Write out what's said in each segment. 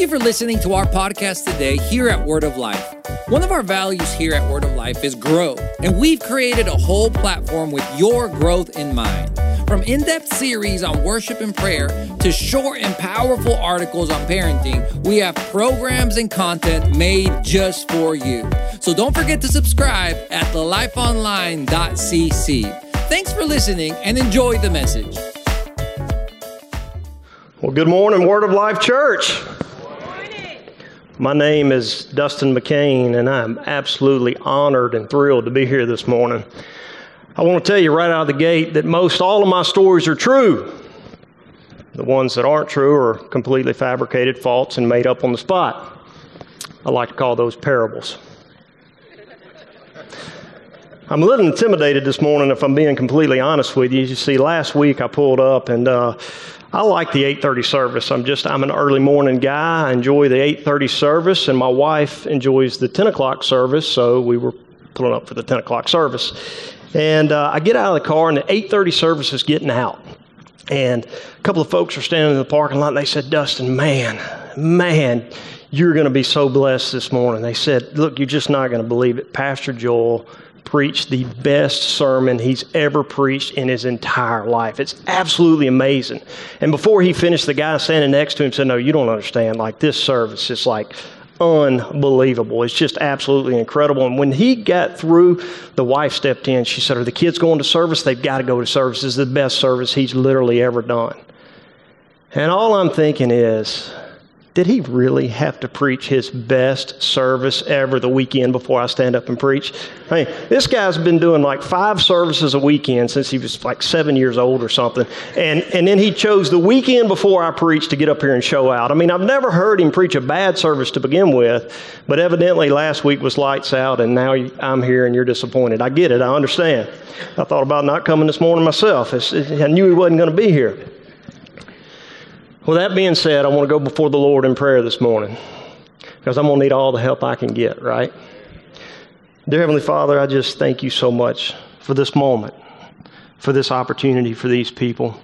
you for listening to our podcast today here at Word of Life. One of our values here at Word of Life is grow, and we've created a whole platform with your growth in mind. From in depth series on worship and prayer to short and powerful articles on parenting, we have programs and content made just for you. So don't forget to subscribe at thelifeonline.cc. Thanks for listening and enjoy the message. Well, good morning, Word of Life Church. My name is Dustin McCain, and I'm absolutely honored and thrilled to be here this morning. I want to tell you right out of the gate that most all of my stories are true. The ones that aren't true are completely fabricated, false, and made up on the spot. I like to call those parables. I'm a little intimidated this morning, if I'm being completely honest with you. You see, last week I pulled up, and uh, I like the 8:30 service. I'm just I'm an early morning guy. I enjoy the 8:30 service, and my wife enjoys the 10 o'clock service. So we were pulling up for the 10 o'clock service, and uh, I get out of the car, and the 8:30 service is getting out, and a couple of folks are standing in the parking lot. and They said, "Dustin, man, man." You're going to be so blessed this morning. They said, Look, you're just not going to believe it. Pastor Joel preached the best sermon he's ever preached in his entire life. It's absolutely amazing. And before he finished, the guy standing next to him said, No, you don't understand. Like, this service is like unbelievable. It's just absolutely incredible. And when he got through, the wife stepped in. She said, Are the kids going to service? They've got to go to service. This is the best service he's literally ever done. And all I'm thinking is, did he really have to preach his best service ever the weekend before I stand up and preach? I mean, this guy's been doing like five services a weekend since he was like seven years old or something. And, and then he chose the weekend before I preached to get up here and show out. I mean, I've never heard him preach a bad service to begin with, but evidently last week was lights out and now I'm here and you're disappointed. I get it, I understand. I thought about not coming this morning myself. It's, I knew he wasn't going to be here. Well, that being said, I want to go before the Lord in prayer this morning because I'm going to need all the help I can get, right? Dear Heavenly Father, I just thank you so much for this moment, for this opportunity for these people.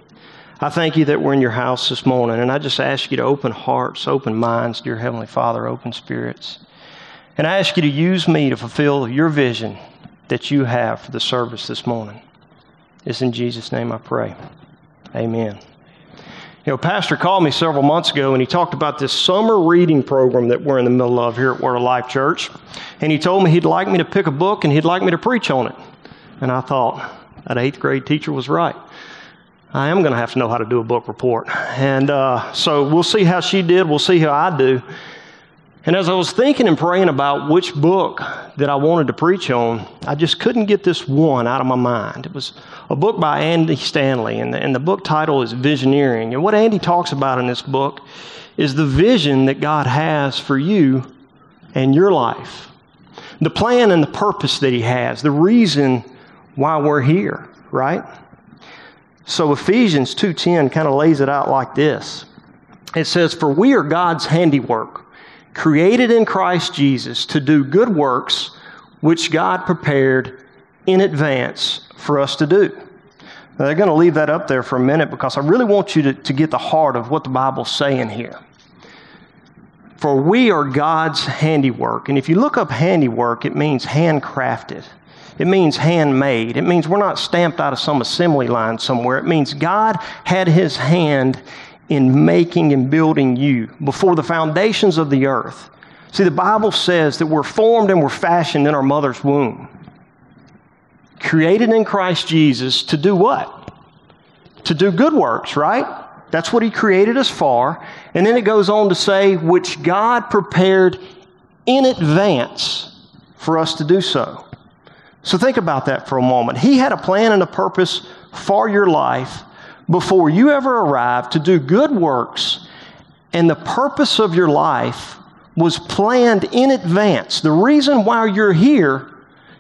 I thank you that we're in your house this morning, and I just ask you to open hearts, open minds, dear Heavenly Father, open spirits. And I ask you to use me to fulfill your vision that you have for the service this morning. It's in Jesus' name I pray. Amen. You know, Pastor called me several months ago and he talked about this summer reading program that we're in the middle of here at Word of Life Church. And he told me he'd like me to pick a book and he'd like me to preach on it. And I thought, that eighth grade teacher was right. I am going to have to know how to do a book report. And uh, so we'll see how she did, we'll see how I do. And as I was thinking and praying about which book that I wanted to preach on, I just couldn't get this one out of my mind. It was a book by Andy Stanley, and the, and the book title is Visioneering. And what Andy talks about in this book is the vision that God has for you and your life, the plan and the purpose that He has, the reason why we're here, right? So Ephesians 2:10 kind of lays it out like this. It says, "For we are God's handiwork." Created in Christ Jesus to do good works which God prepared in advance for us to do. Now, they're going to leave that up there for a minute because I really want you to, to get the heart of what the Bible's saying here. For we are God's handiwork. And if you look up handiwork, it means handcrafted. It means handmade. It means we're not stamped out of some assembly line somewhere. It means God had his hand in making and building you before the foundations of the earth. See, the Bible says that we're formed and we're fashioned in our mother's womb. Created in Christ Jesus to do what? To do good works, right? That's what He created us for. And then it goes on to say, which God prepared in advance for us to do so. So think about that for a moment. He had a plan and a purpose for your life before you ever arrived to do good works, and the purpose of your life was planned in advance. The reason why you're here,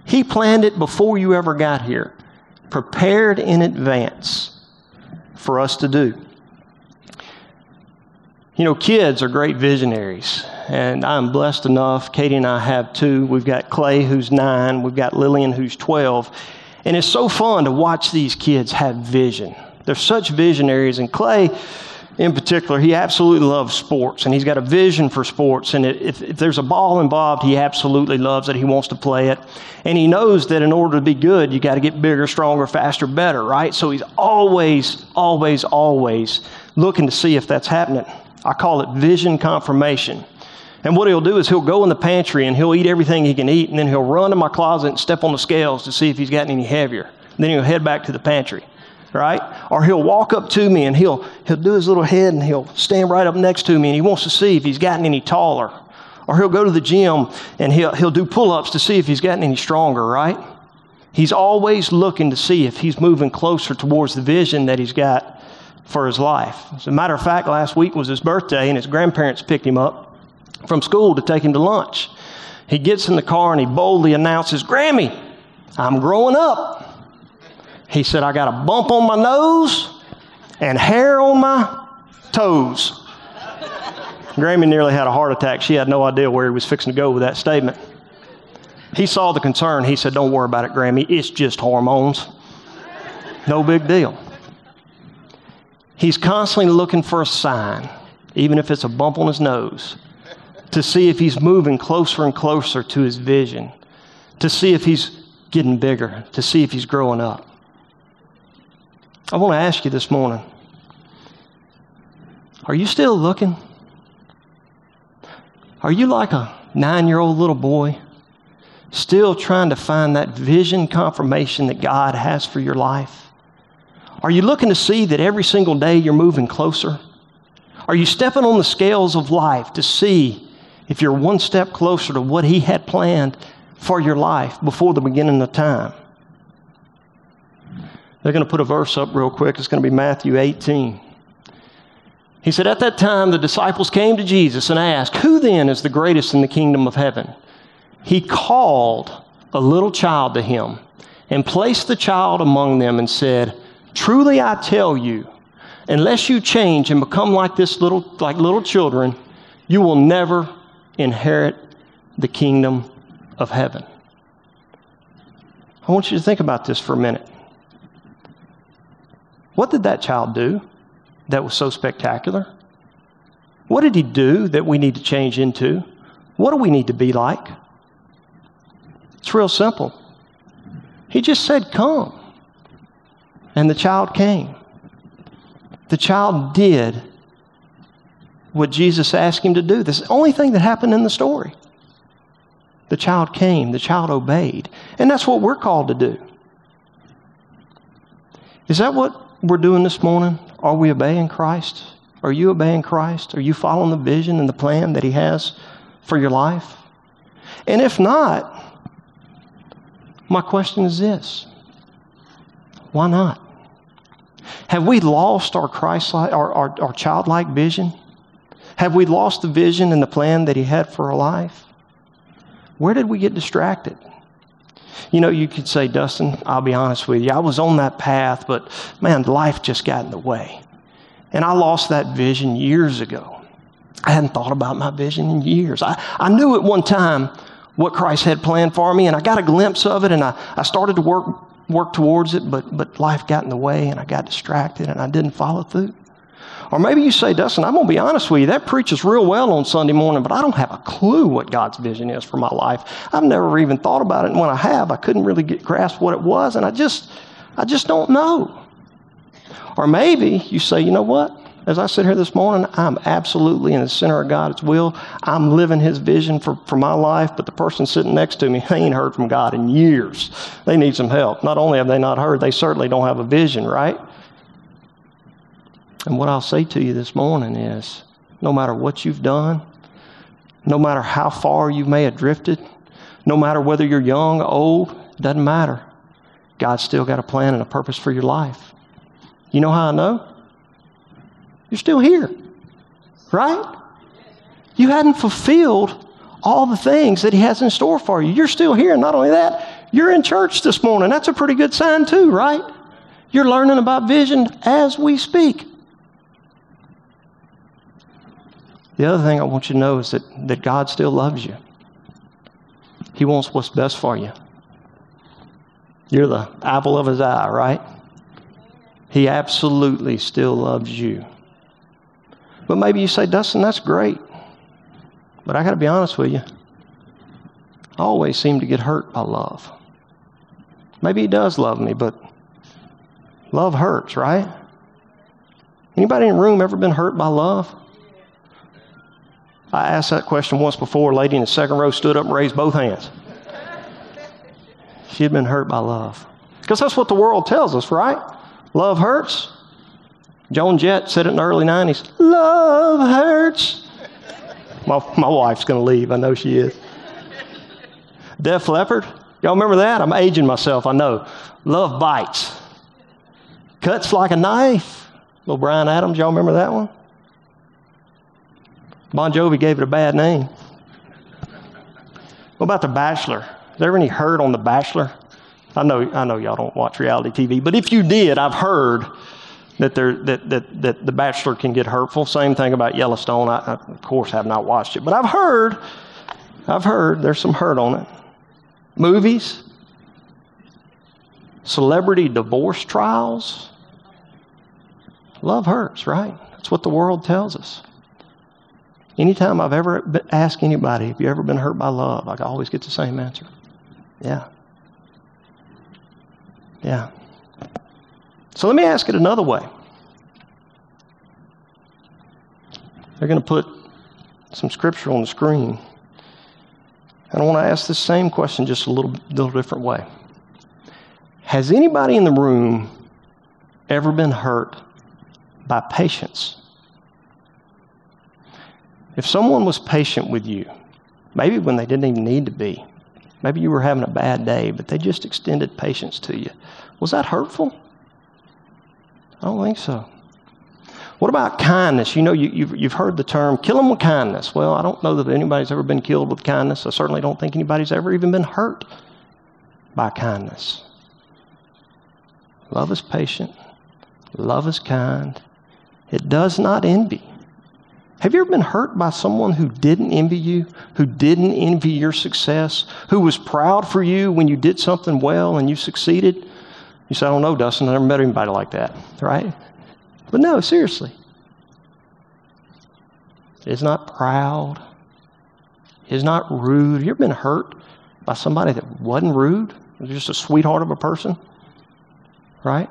He planned it before you ever got here, prepared in advance for us to do. You know, kids are great visionaries, and I'm blessed enough. Katie and I have two. We've got Clay, who's nine, we've got Lillian, who's 12. And it's so fun to watch these kids have vision. They're such visionaries. And Clay, in particular, he absolutely loves sports and he's got a vision for sports. And if, if, there's a ball involved, he absolutely loves it. He wants to play it. And he knows that in order to be good, you got to get bigger, stronger, faster, better, right? So he's always, always, always looking to see if that's happening. I call it vision confirmation. And what he'll do is he'll go in the pantry and he'll eat everything he can eat, and then he'll run to my closet and step on the scales to see if he's gotten any heavier. Then he'll head back to the pantry right? Or he'll walk up to me and he'll, he'll do his little head and he'll stand right up next to me and he wants to see if he's gotten any taller. Or he'll go to the gym and he'll, he'll do pull ups to see if he's gotten any stronger, right? He's always looking to see if he's moving closer towards the vision that he's got for his life. As a matter of fact, last week was his birthday and his grandparents picked him up from school to take him to lunch. He gets in the car and he boldly announces, Grammy, I'm growing up. He said, I got a bump on my nose and hair on my toes. Grammy nearly had a heart attack. She had no idea where he was fixing to go with that statement. He saw the concern. He said, Don't worry about it, Grammy. It's just hormones. No big deal. He's constantly looking for a sign, even if it's a bump on his nose, to see if he's moving closer and closer to his vision, to see if he's getting bigger, to see if he's growing up. I want to ask you this morning are you still looking? Are you like a nine year old little boy, still trying to find that vision confirmation that God has for your life? Are you looking to see that every single day you're moving closer? Are you stepping on the scales of life to see if you're one step closer to what He had planned for your life before the beginning of time? They're going to put a verse up real quick. It's going to be Matthew 18. He said, At that time, the disciples came to Jesus and asked, Who then is the greatest in the kingdom of heaven? He called a little child to him and placed the child among them and said, Truly I tell you, unless you change and become like this little like little children, you will never inherit the kingdom of heaven. I want you to think about this for a minute. What did that child do that was so spectacular? What did he do that we need to change into? What do we need to be like? It's real simple. He just said, Come. And the child came. The child did what Jesus asked him to do. This is the only thing that happened in the story. The child came, the child obeyed. And that's what we're called to do. Is that what we're doing this morning? Are we obeying Christ? Are you obeying Christ? Are you following the vision and the plan that He has for your life? And if not, my question is this why not? Have we lost our Christ our, our, our childlike vision? Have we lost the vision and the plan that He had for our life? Where did we get distracted? You know, you could say, Dustin, I'll be honest with you, I was on that path, but man, life just got in the way. And I lost that vision years ago. I hadn't thought about my vision in years. I, I knew at one time what Christ had planned for me, and I got a glimpse of it, and I, I started to work, work towards it, but, but life got in the way, and I got distracted, and I didn't follow through. Or maybe you say, Dustin, I'm going to be honest with you. That preaches real well on Sunday morning, but I don't have a clue what God's vision is for my life. I've never even thought about it. And when I have, I couldn't really get grasp what it was. And I just, I just don't know. Or maybe you say, you know what? As I sit here this morning, I'm absolutely in the center of God's will. I'm living His vision for, for my life, but the person sitting next to me, they ain't heard from God in years. They need some help. Not only have they not heard, they certainly don't have a vision, right? And what I'll say to you this morning is no matter what you've done, no matter how far you may have drifted, no matter whether you're young, old, doesn't matter. God's still got a plan and a purpose for your life. You know how I know? You're still here, right? You hadn't fulfilled all the things that He has in store for you. You're still here. And not only that, you're in church this morning. That's a pretty good sign, too, right? You're learning about vision as we speak. The other thing I want you to know is that, that God still loves you. He wants what's best for you. You're the apple of his eye, right? He absolutely still loves you. But maybe you say, Dustin, that's great. But I got to be honest with you. I always seem to get hurt by love. Maybe he does love me, but love hurts, right? Anybody in the room ever been hurt by love? I asked that question once before. A lady in the second row stood up and raised both hands. She had been hurt by love. Because that's what the world tells us, right? Love hurts. Joan Jett said it in the early 90s Love hurts. My, my wife's going to leave. I know she is. Def Leppard. Y'all remember that? I'm aging myself, I know. Love bites. Cuts like a knife. Little Bryan Adams, y'all remember that one? Bon Jovi gave it a bad name. What about The Bachelor? Is there any hurt on The Bachelor? I know, I know y'all don't watch reality TV, but if you did, I've heard that, there, that, that, that The Bachelor can get hurtful. Same thing about Yellowstone. I, I, of course, have not watched it, but I've heard, I've heard there's some hurt on it. Movies, celebrity divorce trials. Love hurts, right? That's what the world tells us. Anytime I've ever asked anybody, have you ever been hurt by love? I always get the same answer. Yeah. Yeah. So let me ask it another way. They're going to put some scripture on the screen. And I want to ask the same question just a little, little different way. Has anybody in the room ever been hurt by patience? If someone was patient with you, maybe when they didn't even need to be, maybe you were having a bad day, but they just extended patience to you, was that hurtful? I don't think so. What about kindness? You know, you, you've, you've heard the term, kill them with kindness. Well, I don't know that anybody's ever been killed with kindness. I certainly don't think anybody's ever even been hurt by kindness. Love is patient, love is kind, it does not envy. Have you ever been hurt by someone who didn't envy you, who didn't envy your success, who was proud for you when you did something well and you succeeded? You say, I don't know, Dustin, I never met anybody like that, right? But no, seriously. Is not proud, is not rude. You ever been hurt by somebody that wasn't rude? Was just a sweetheart of a person? Right?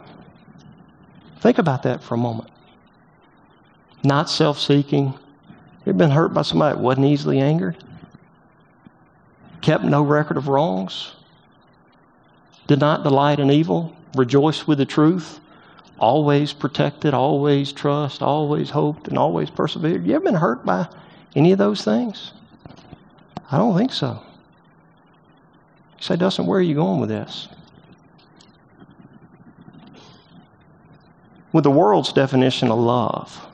Think about that for a moment not self seeking. You ever been hurt by somebody that wasn't easily angered? Kept no record of wrongs? Did not delight in evil? Rejoiced with the truth? Always protected, always trust, always hoped, and always persevered? You ever been hurt by any of those things? I don't think so. You say, Dustin, where are you going with this? With the world's definition of love,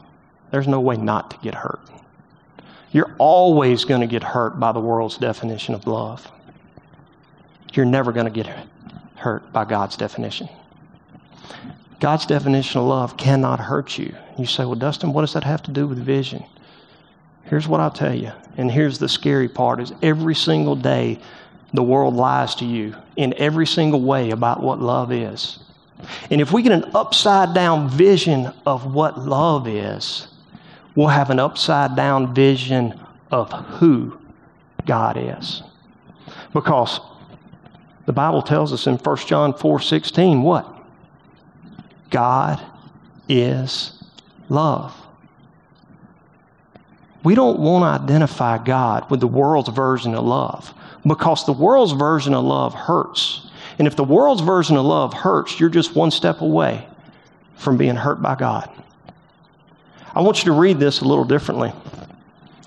there's no way not to get hurt. You're always going to get hurt by the world's definition of love. You're never going to get hurt by God's definition. God's definition of love cannot hurt you. You say, Well, Dustin, what does that have to do with vision? Here's what I'll tell you, and here's the scary part is every single day the world lies to you in every single way about what love is. And if we get an upside down vision of what love is, we'll have an upside down vision of who God is. Because the Bible tells us in 1 John 4 16, what? God is love. We don't want to identify God with the world's version of love because the world's version of love hurts. And if the world's version of love hurts, you're just one step away from being hurt by God. I want you to read this a little differently.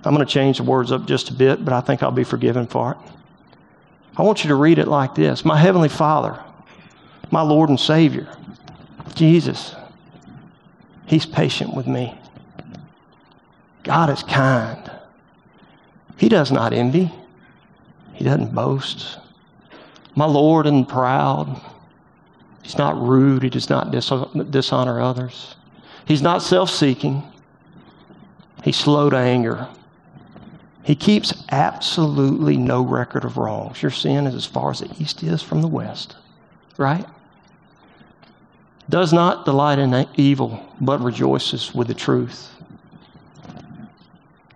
I'm going to change the words up just a bit, but I think I'll be forgiven for it. I want you to read it like this My Heavenly Father, my Lord and Savior, Jesus, He's patient with me. God is kind. He does not envy, He doesn't boast. My Lord and proud. He's not rude. He does not dishonor others. He's not self seeking. He's slow to anger. He keeps absolutely no record of wrongs. Your sin is as far as the east is from the west, right? Does not delight in evil, but rejoices with the truth.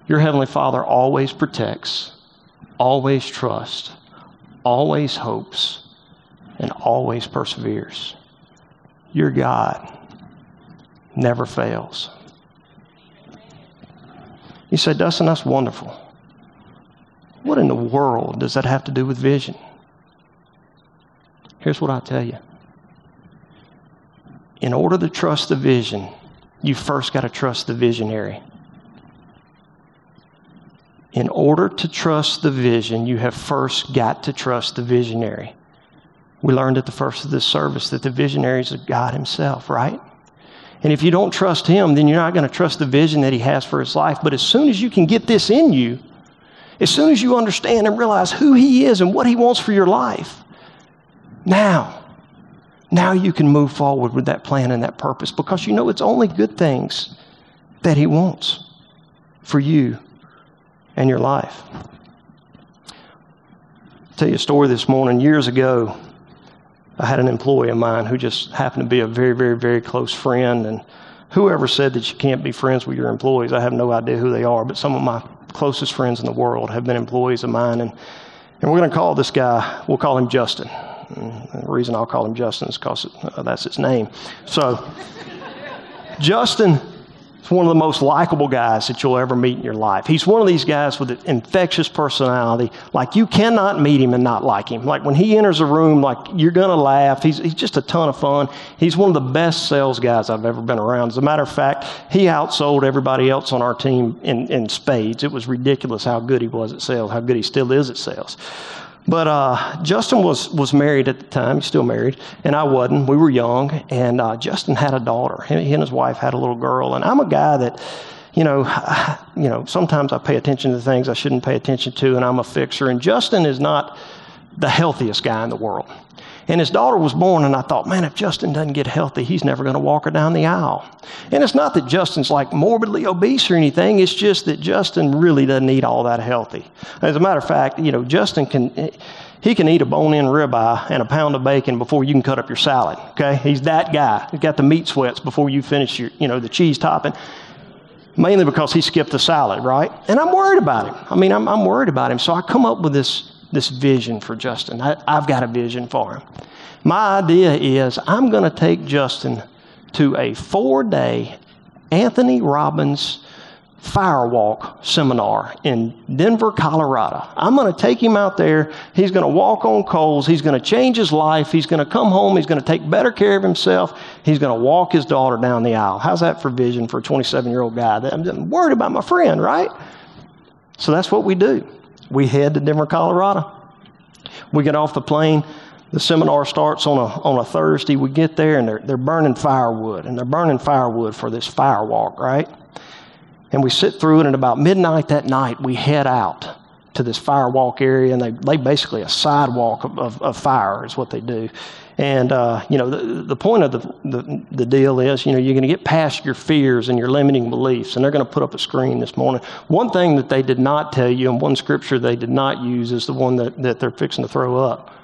Your Heavenly Father always protects, always trusts, always hopes, and always perseveres. Your God never fails. You say, Dustin, that's wonderful. What in the world does that have to do with vision? Here's what I tell you. In order to trust the vision, you first got to trust the visionary. In order to trust the vision, you have first got to trust the visionary. We learned at the first of this service that the visionary is God Himself, right? And if you don't trust Him, then you're not going to trust the vision that He has for His life. But as soon as you can get this in you, as soon as you understand and realize who He is and what He wants for your life, now, now you can move forward with that plan and that purpose because you know it's only good things that He wants for you and your life. I'll tell you a story this morning. Years ago, I had an employee of mine who just happened to be a very, very, very close friend. And whoever said that you can't be friends with your employees, I have no idea who they are, but some of my closest friends in the world have been employees of mine. And, and we're going to call this guy, we'll call him Justin. And the reason I'll call him Justin is because that's his name. So, Justin He's one of the most likable guys that you'll ever meet in your life. He's one of these guys with an infectious personality. Like you cannot meet him and not like him. Like when he enters a room, like you're going to laugh. He's, he's just a ton of fun. He's one of the best sales guys I've ever been around. As a matter of fact, he outsold everybody else on our team in, in spades. It was ridiculous how good he was at sales, how good he still is at sales. But uh, Justin was, was married at the time. He's still married, and I wasn't. We were young, and uh, Justin had a daughter. He, he and his wife had a little girl. And I'm a guy that, you know, I, you know, sometimes I pay attention to things I shouldn't pay attention to, and I'm a fixer. And Justin is not the healthiest guy in the world. And his daughter was born, and I thought, man, if Justin doesn't get healthy, he's never going to walk her down the aisle. And it's not that Justin's like morbidly obese or anything, it's just that Justin really doesn't eat all that healthy. As a matter of fact, you know, Justin can. He can eat a bone-in ribeye and a pound of bacon before you can cut up your salad. Okay, he's that guy. He's got the meat sweats before you finish your, you know, the cheese topping mainly because he skipped the salad, right? And I'm worried about him. I mean, I'm, I'm worried about him. So I come up with this this vision for Justin. I, have got a vision for him. My idea is I'm going to take Justin to a four day Anthony Robbins Firewalk seminar in Denver, Colorado. I'm going to take him out there. He's going to walk on coals. He's going to change his life. He's going to come home. He's going to take better care of himself. He's going to walk his daughter down the aisle. How's that for vision for a 27 year old guy? I'm worried about my friend, right? So that's what we do we head to Denver, Colorado. We get off the plane. The seminar starts on a, on a Thursday. We get there and they're, they're burning firewood, and they're burning firewood for this fire walk, right? And we sit through it, and about midnight that night, we head out to this fire walk area, and they lay basically a sidewalk of, of, of fire, is what they do. And, uh, you know, the, the point of the, the, the deal is, you know, you're going to get past your fears and your limiting beliefs. And they're going to put up a screen this morning. One thing that they did not tell you, and one scripture they did not use, is the one that, that they're fixing to throw up.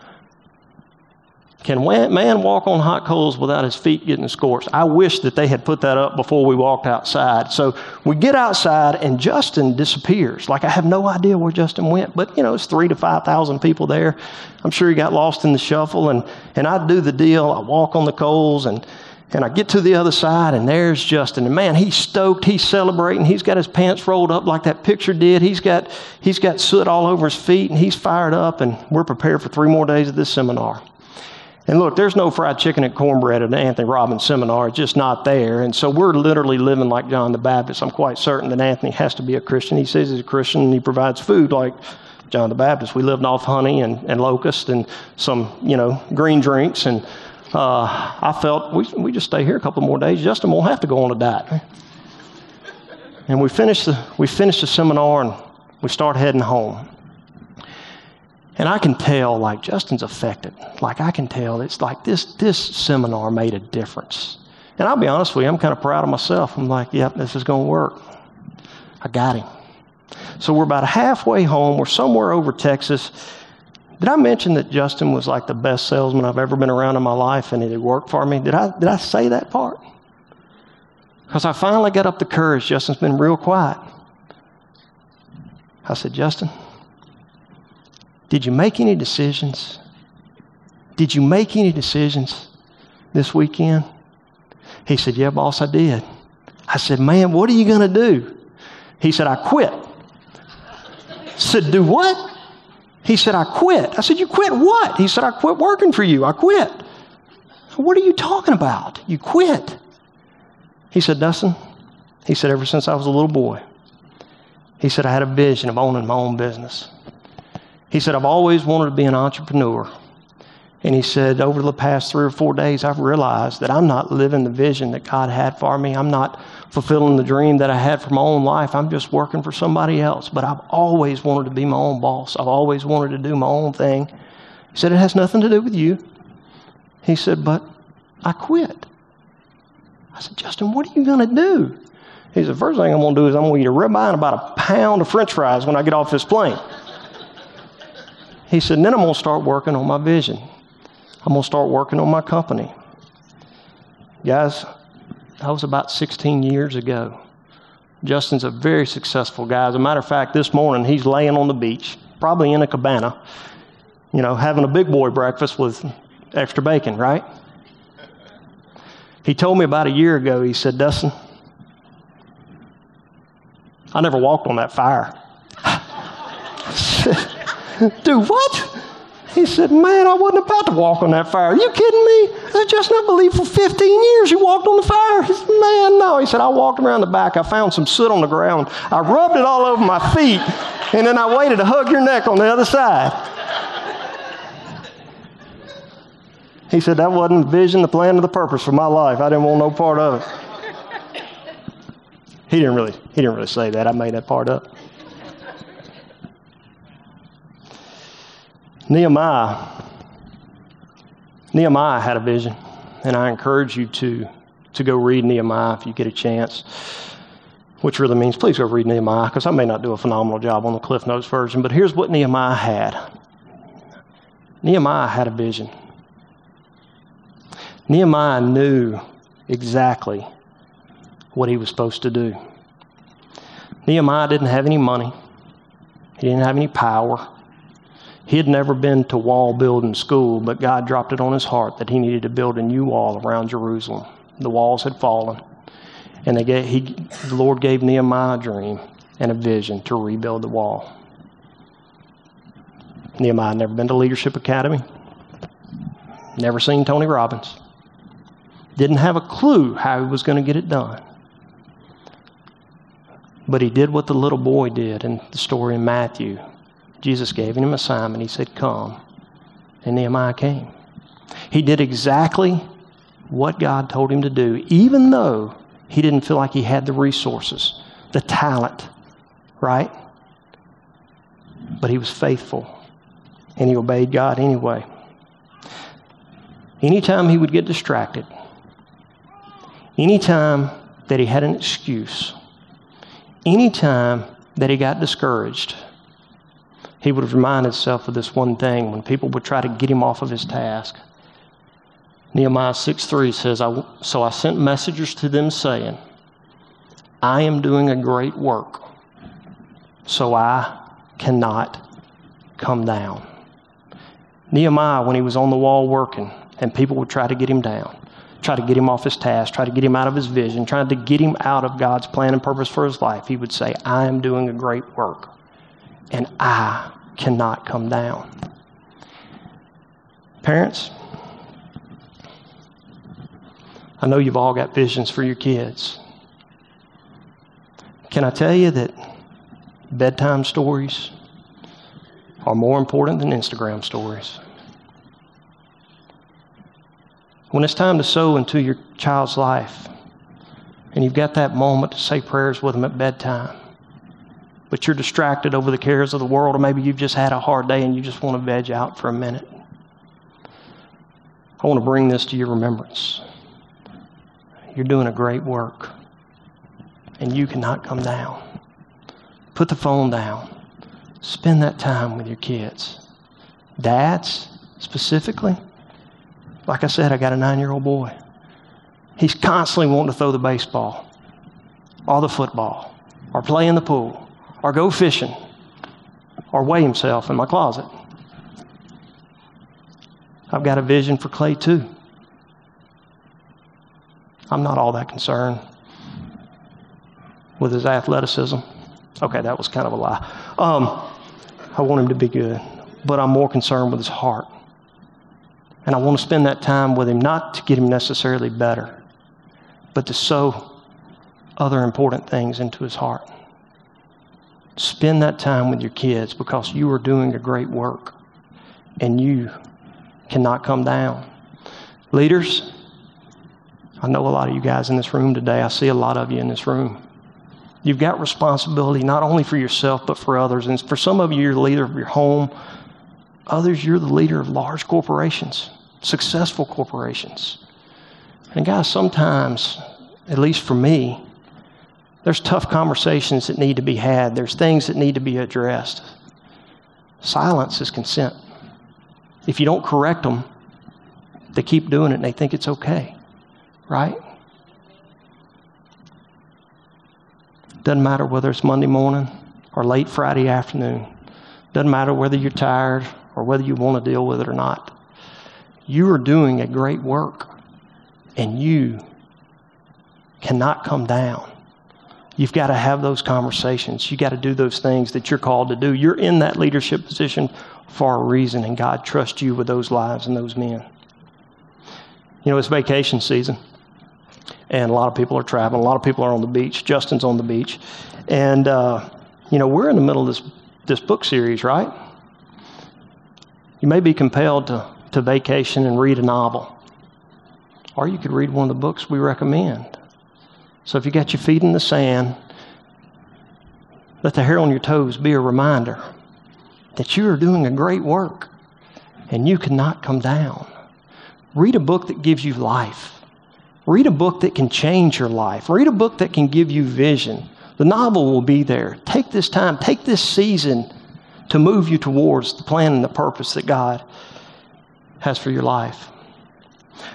Can man walk on hot coals without his feet getting scorched? I wish that they had put that up before we walked outside. So we get outside and Justin disappears. Like I have no idea where Justin went, but you know, it's three to 5,000 people there. I'm sure he got lost in the shuffle and, and I do the deal. I walk on the coals and, and I get to the other side and there's Justin. And man, he's stoked. He's celebrating. He's got his pants rolled up like that picture did. He's got, he's got soot all over his feet and he's fired up and we're prepared for three more days of this seminar. And look, there's no fried chicken and cornbread at an Anthony Robbins seminar. It's just not there. And so we're literally living like John the Baptist. I'm quite certain that Anthony has to be a Christian. He says he's a Christian and he provides food like John the Baptist. We lived off honey and, and locust and some, you know, green drinks. And uh, I felt we, we just stay here a couple more days. Justin won't have to go on a diet. And we finished the, we finished the seminar and we start heading home. And I can tell, like, Justin's affected. Like, I can tell it's like this, this seminar made a difference. And I'll be honest with you, I'm kind of proud of myself. I'm like, yep, this is going to work. I got him. So we're about halfway home. We're somewhere over Texas. Did I mention that Justin was like the best salesman I've ever been around in my life and it worked for me? Did I, did I say that part? Because I finally got up the courage. Justin's been real quiet. I said, Justin, did you make any decisions? Did you make any decisions this weekend? He said, Yeah, boss, I did. I said, Man, what are you going to do? He said, I quit. I said, Do what? He said, I quit. I said, You quit what? He said, I quit working for you. I quit. What are you talking about? You quit. He said, Dustin, he said, ever since I was a little boy, he said, I had a vision of owning my own business. He said, I've always wanted to be an entrepreneur. And he said, over the past three or four days, I've realized that I'm not living the vision that God had for me. I'm not fulfilling the dream that I had for my own life. I'm just working for somebody else. But I've always wanted to be my own boss. I've always wanted to do my own thing. He said, It has nothing to do with you. He said, But I quit. I said, Justin, what are you going to do? He said, First thing I'm going to do is I'm going to eat a ribeye and about a pound of french fries when I get off this plane. He said, Then I'm going to start working on my vision. I'm going to start working on my company. Guys, that was about 16 years ago. Justin's a very successful guy. As a matter of fact, this morning he's laying on the beach, probably in a cabana, you know, having a big boy breakfast with extra bacon, right? He told me about a year ago, he said, Dustin, I never walked on that fire. Do what? He said, Man, I wasn't about to walk on that fire. Are you kidding me? I just not believe for 15 years you walked on the fire. He said, Man, no. He said, I walked around the back. I found some soot on the ground. I rubbed it all over my feet, and then I waited to hug your neck on the other side. He said, That wasn't the vision, the plan, or the purpose for my life. I didn't want no part of it. He didn't really, he didn't really say that. I made that part up. Nehemiah, Nehemiah had a vision, and I encourage you to, to go read Nehemiah if you get a chance, which really means please go read Nehemiah because I may not do a phenomenal job on the Cliff Notes version, but here's what Nehemiah had Nehemiah had a vision. Nehemiah knew exactly what he was supposed to do. Nehemiah didn't have any money, he didn't have any power. He had never been to wall building school, but God dropped it on his heart that he needed to build a new wall around Jerusalem. The walls had fallen, and they gave, he, the Lord gave Nehemiah a dream and a vision to rebuild the wall. Nehemiah had never been to Leadership Academy, never seen Tony Robbins, didn't have a clue how he was going to get it done. But he did what the little boy did in the story in Matthew Jesus gave him a assignment. He said, Come. And Nehemiah came. He did exactly what God told him to do, even though he didn't feel like he had the resources, the talent, right? But he was faithful and he obeyed God anyway. Anytime he would get distracted, anytime that he had an excuse, anytime that he got discouraged, he would remind himself of this one thing when people would try to get him off of his task. Nehemiah 6 3 says, So I sent messengers to them saying, I am doing a great work, so I cannot come down. Nehemiah, when he was on the wall working, and people would try to get him down, try to get him off his task, try to get him out of his vision, trying to get him out of God's plan and purpose for his life, he would say, I am doing a great work and I cannot come down. Parents, I know you've all got visions for your kids. Can I tell you that bedtime stories are more important than Instagram stories? When it's time to sow into your child's life, and you've got that moment to say prayers with them at bedtime, but you're distracted over the cares of the world, or maybe you've just had a hard day and you just want to veg out for a minute. I want to bring this to your remembrance. You're doing a great work, and you cannot come down. Put the phone down. Spend that time with your kids. Dads, specifically, like I said, I got a nine year old boy. He's constantly wanting to throw the baseball or the football or play in the pool or go fishing or weigh himself in my closet. I've got a vision for Clay too. I'm not all that concerned with his athleticism. Okay, that was kind of a lie. Um, I want him to be good, but I'm more concerned with his heart. And I want to spend that time with him, not to get him necessarily better, but to sow other important things into his heart. Spend that time with your kids because you are doing a great work and you cannot come down. Leaders, I know a lot of you guys in this room today. I see a lot of you in this room. You've got responsibility not only for yourself, but for others. And for some of you, you're the leader of your home. Others, you're the leader of large corporations, successful corporations. And guys, sometimes, at least for me, there's tough conversations that need to be had. There's things that need to be addressed. Silence is consent. If you don't correct them, they keep doing it and they think it's okay, right? Doesn't matter whether it's Monday morning or late Friday afternoon. Doesn't matter whether you're tired or whether you want to deal with it or not. You are doing a great work and you cannot come down. You've got to have those conversations. You've got to do those things that you're called to do. You're in that leadership position for a reason, and God trusts you with those lives and those men. You know, it's vacation season, and a lot of people are traveling. A lot of people are on the beach. Justin's on the beach. And, uh, you know, we're in the middle of this, this book series, right? You may be compelled to, to vacation and read a novel, or you could read one of the books we recommend. So if you got your feet in the sand, let the hair on your toes be a reminder that you are doing a great work and you cannot come down. Read a book that gives you life. Read a book that can change your life. Read a book that can give you vision. The novel will be there. Take this time, take this season to move you towards the plan and the purpose that God has for your life.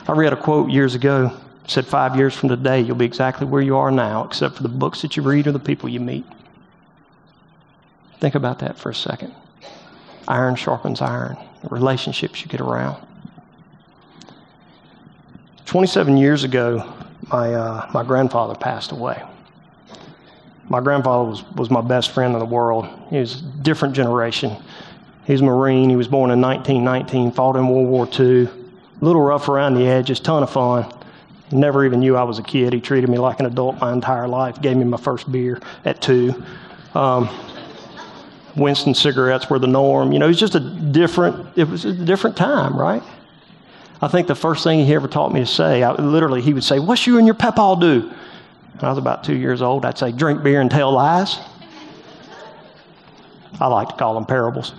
I read a quote years ago said five years from today, you'll be exactly where you are now, except for the books that you read or the people you meet. Think about that for a second. Iron sharpens iron, relationships you get around. 27 years ago, my, uh, my grandfather passed away. My grandfather was, was my best friend in the world. He was a different generation. He was a Marine. He was born in 1919, fought in World War II. A little rough around the edges, ton of fun. Never even knew I was a kid. He treated me like an adult my entire life. Gave me my first beer at two. Um, Winston cigarettes were the norm. You know, it was just a different. It was a different time, right? I think the first thing he ever taught me to say, I, literally, he would say, "What's you and your pep all do?" When I was about two years old, I'd say, "Drink beer and tell lies." I like to call them parables.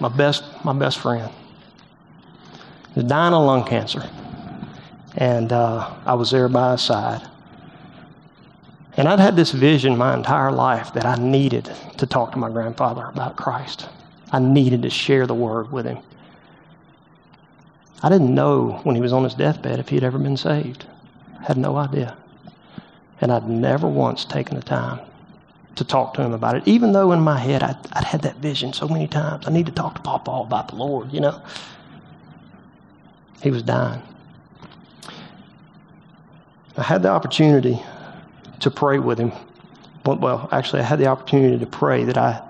My best, my best friend. He's dying of lung cancer and uh, I was there by his side. And I'd had this vision my entire life that I needed to talk to my grandfather about Christ. I needed to share the word with him. I didn't know when he was on his deathbed if he had ever been saved. I had no idea. And I'd never once taken the time to talk to him about it, even though in my head I'd, I'd had that vision so many times. I need to talk to Papa about the Lord, you know. He was dying. I had the opportunity to pray with him. Well, actually, I had the opportunity to pray that I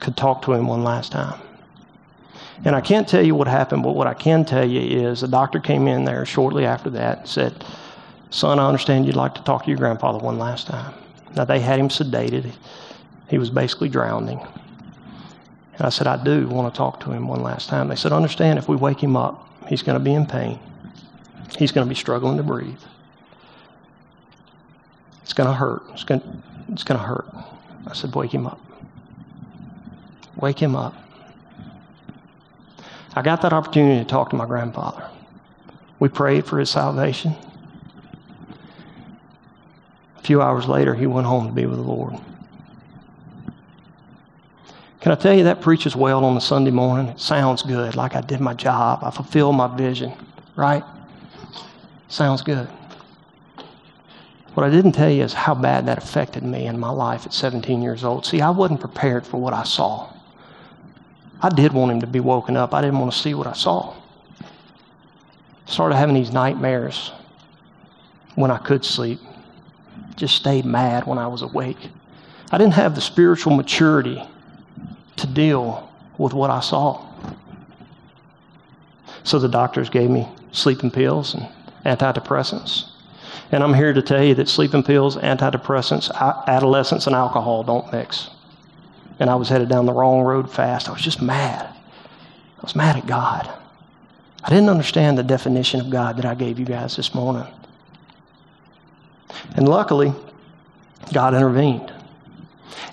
could talk to him one last time. And I can't tell you what happened, but what I can tell you is the doctor came in there shortly after that and said, Son, I understand you'd like to talk to your grandfather one last time. Now, they had him sedated, he was basically drowning. And I said, I do want to talk to him one last time. They said, Understand, if we wake him up, he's going to be in pain, he's going to be struggling to breathe. It's going to hurt. It's going it's going to hurt. I said, Wake him up. Wake him up. I got that opportunity to talk to my grandfather. We prayed for his salvation. A few hours later, he went home to be with the Lord. Can I tell you that preaches well on a Sunday morning? It sounds good, like I did my job. I fulfilled my vision, right? Sounds good. What I didn't tell you is how bad that affected me in my life at 17 years old. See, I wasn't prepared for what I saw. I did want him to be woken up. I didn't want to see what I saw. Started having these nightmares when I could sleep. Just stayed mad when I was awake. I didn't have the spiritual maturity to deal with what I saw. So the doctors gave me sleeping pills and antidepressants. And I'm here to tell you that sleeping pills, antidepressants, adolescents, and alcohol don't mix. And I was headed down the wrong road fast. I was just mad. I was mad at God. I didn't understand the definition of God that I gave you guys this morning. And luckily, God intervened.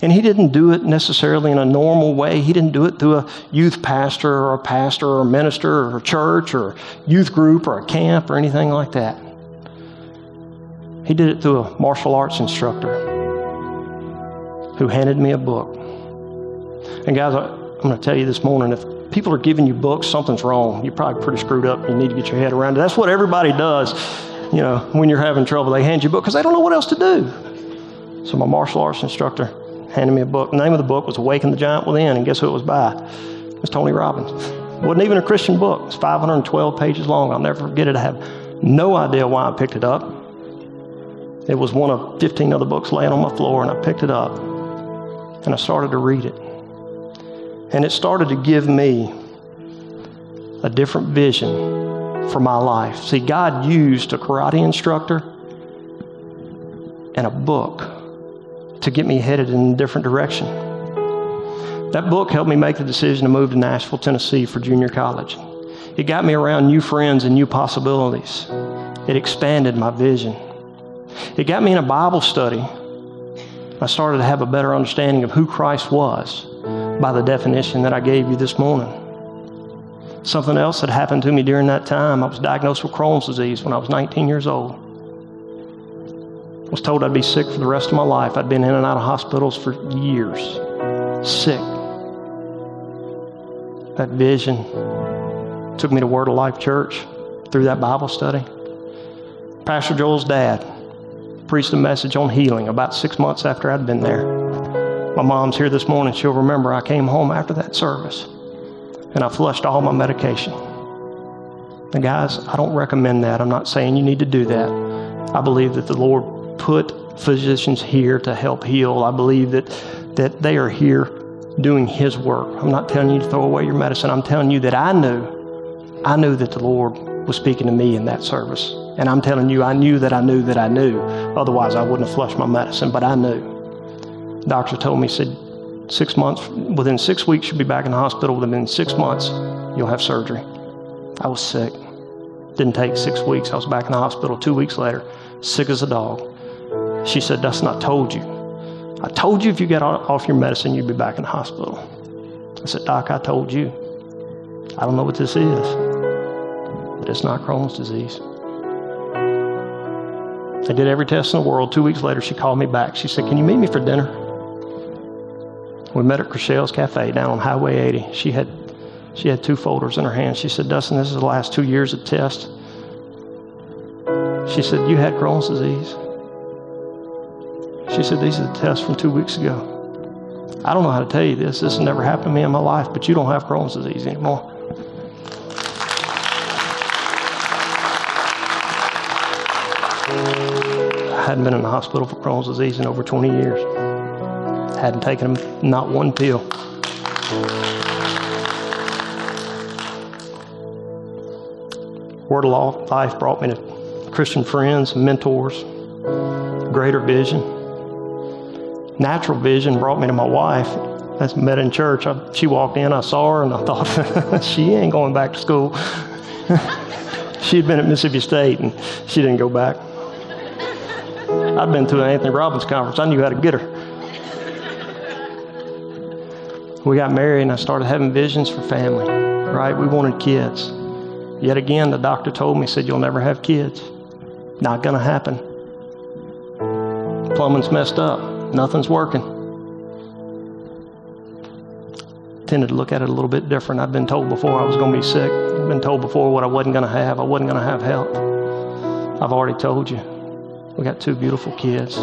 And he didn't do it necessarily in a normal way. He didn't do it through a youth pastor or a pastor or a minister or a church or a youth group or a camp or anything like that. He did it through a martial arts instructor who handed me a book. And guys, I'm going to tell you this morning if people are giving you books, something's wrong. You're probably pretty screwed up. You need to get your head around it. That's what everybody does, you know, when you're having trouble. They hand you a book because they don't know what else to do. So my martial arts instructor handed me a book. The name of the book was Awaken the Giant Within, and guess who it was by? It was Tony Robbins. It wasn't even a Christian book. It's 512 pages long. I'll never forget it. I have no idea why I picked it up. It was one of 15 other books laying on my floor, and I picked it up and I started to read it. And it started to give me a different vision for my life. See, God used a karate instructor and a book to get me headed in a different direction. That book helped me make the decision to move to Nashville, Tennessee for junior college. It got me around new friends and new possibilities. It expanded my vision. It got me in a Bible study. I started to have a better understanding of who Christ was by the definition that I gave you this morning. Something else that happened to me during that time, I was diagnosed with Crohn's disease when I was 19 years old I was told I'd be sick for the rest of my life. I'd been in and out of hospitals for years, sick. That vision took me to Word of Life Church through that Bible study. Pastor Joel's dad preached a message on healing about six months after I'd been there. My mom's here this morning. She'll remember I came home after that service and I flushed all my medication. Now, guys, I don't recommend that. I'm not saying you need to do that. I believe that the Lord put physicians here to help heal. I believe that, that they are here doing His work. I'm not telling you to throw away your medicine. I'm telling you that I knew, I knew that the Lord was speaking to me in that service. And I'm telling you, I knew that I knew that I knew. Otherwise, I wouldn't have flushed my medicine, but I knew. The doctor told me, said, six months, within six weeks, you'll be back in the hospital. Within six months, you'll have surgery. I was sick. Didn't take six weeks. I was back in the hospital two weeks later, sick as a dog. She said, That's not told you. I told you if you get off your medicine, you'd be back in the hospital. I said, Doc, I told you. I don't know what this is, but it's not Crohn's disease. I did every test in the world. Two weeks later, she called me back. She said, Can you meet me for dinner? We met at Crechale's Cafe down on Highway 80. She had, she had two folders in her hand. She said, Dustin, this is the last two years of tests. She said, You had Crohn's disease. She said, These are the tests from two weeks ago. I don't know how to tell you this. This has never happened to me in my life, but you don't have Crohn's disease anymore. Hadn't been in the hospital for Crohn's disease in over 20 years. Hadn't taken not one pill. Word of law, Life brought me to Christian friends, mentors, greater vision natural vision brought me to my wife. That's met in church. I, she walked in, I saw her, and I thought, she ain't going back to school. She'd been at Mississippi State, and she didn't go back. I'd been to an Anthony Robbins conference. I knew how to get her. We got married, and I started having visions for family, right? We wanted kids. Yet again, the doctor told me, said, You'll never have kids. Not going to happen. Plumbing's messed up nothing's working. Tended to look at it a little bit different. I've been told before I was going to be sick. I've been told before what I wasn't going to have. I wasn't going to have health. I've already told you. We got two beautiful kids.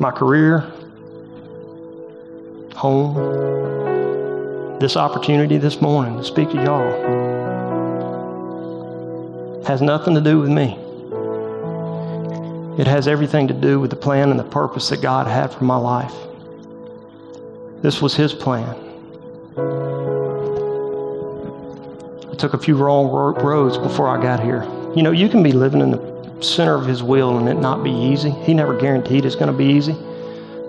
My career, home, this opportunity this morning to speak to y'all has nothing to do with me. It has everything to do with the plan and the purpose that God had for my life. This was His plan. Took a few wrong roads before I got here. You know, you can be living in the center of His will and it not be easy. He never guaranteed it's going to be easy.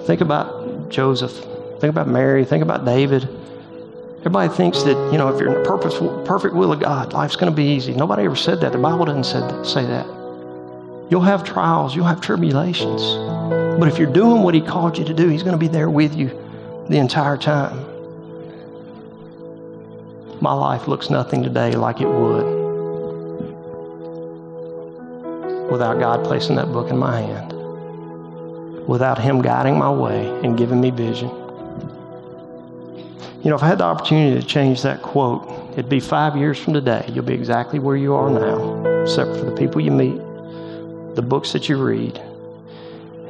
Think about Joseph. Think about Mary. Think about David. Everybody thinks that, you know, if you're in the purpose, perfect will of God, life's going to be easy. Nobody ever said that. The Bible doesn't say that. You'll have trials, you'll have tribulations. But if you're doing what He called you to do, He's going to be there with you the entire time. My life looks nothing today like it would without God placing that book in my hand, without Him guiding my way and giving me vision. You know, if I had the opportunity to change that quote, it'd be five years from today. You'll be exactly where you are now, except for the people you meet, the books that you read,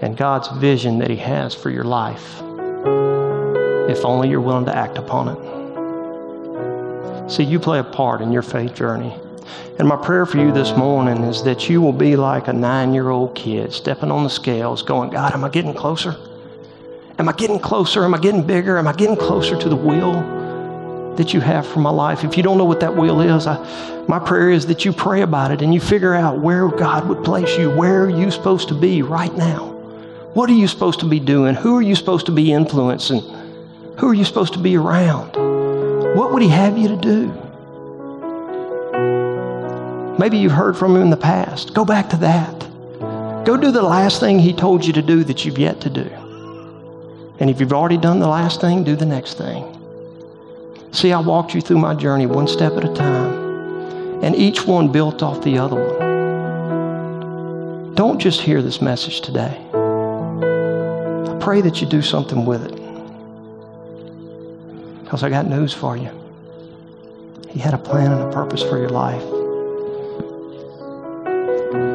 and God's vision that He has for your life, if only you're willing to act upon it. See, you play a part in your faith journey. And my prayer for you this morning is that you will be like a nine year old kid stepping on the scales, going, God, am I getting closer? Am I getting closer? Am I getting bigger? Am I getting closer to the will that you have for my life. If you don't know what that will is, I, my prayer is that you pray about it and you figure out where God would place you. Where are you supposed to be right now? What are you supposed to be doing? Who are you supposed to be influencing? Who are you supposed to be around? What would He have you to do? Maybe you've heard from Him in the past. Go back to that. Go do the last thing He told you to do that you've yet to do. And if you've already done the last thing, do the next thing. See, I walked you through my journey one step at a time, and each one built off the other one. Don't just hear this message today. I pray that you do something with it. Because I got news for you. He had a plan and a purpose for your life.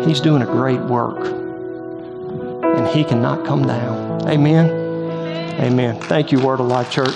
He's doing a great work, and He cannot come down. Amen. Amen. Thank you, Word of Life Church.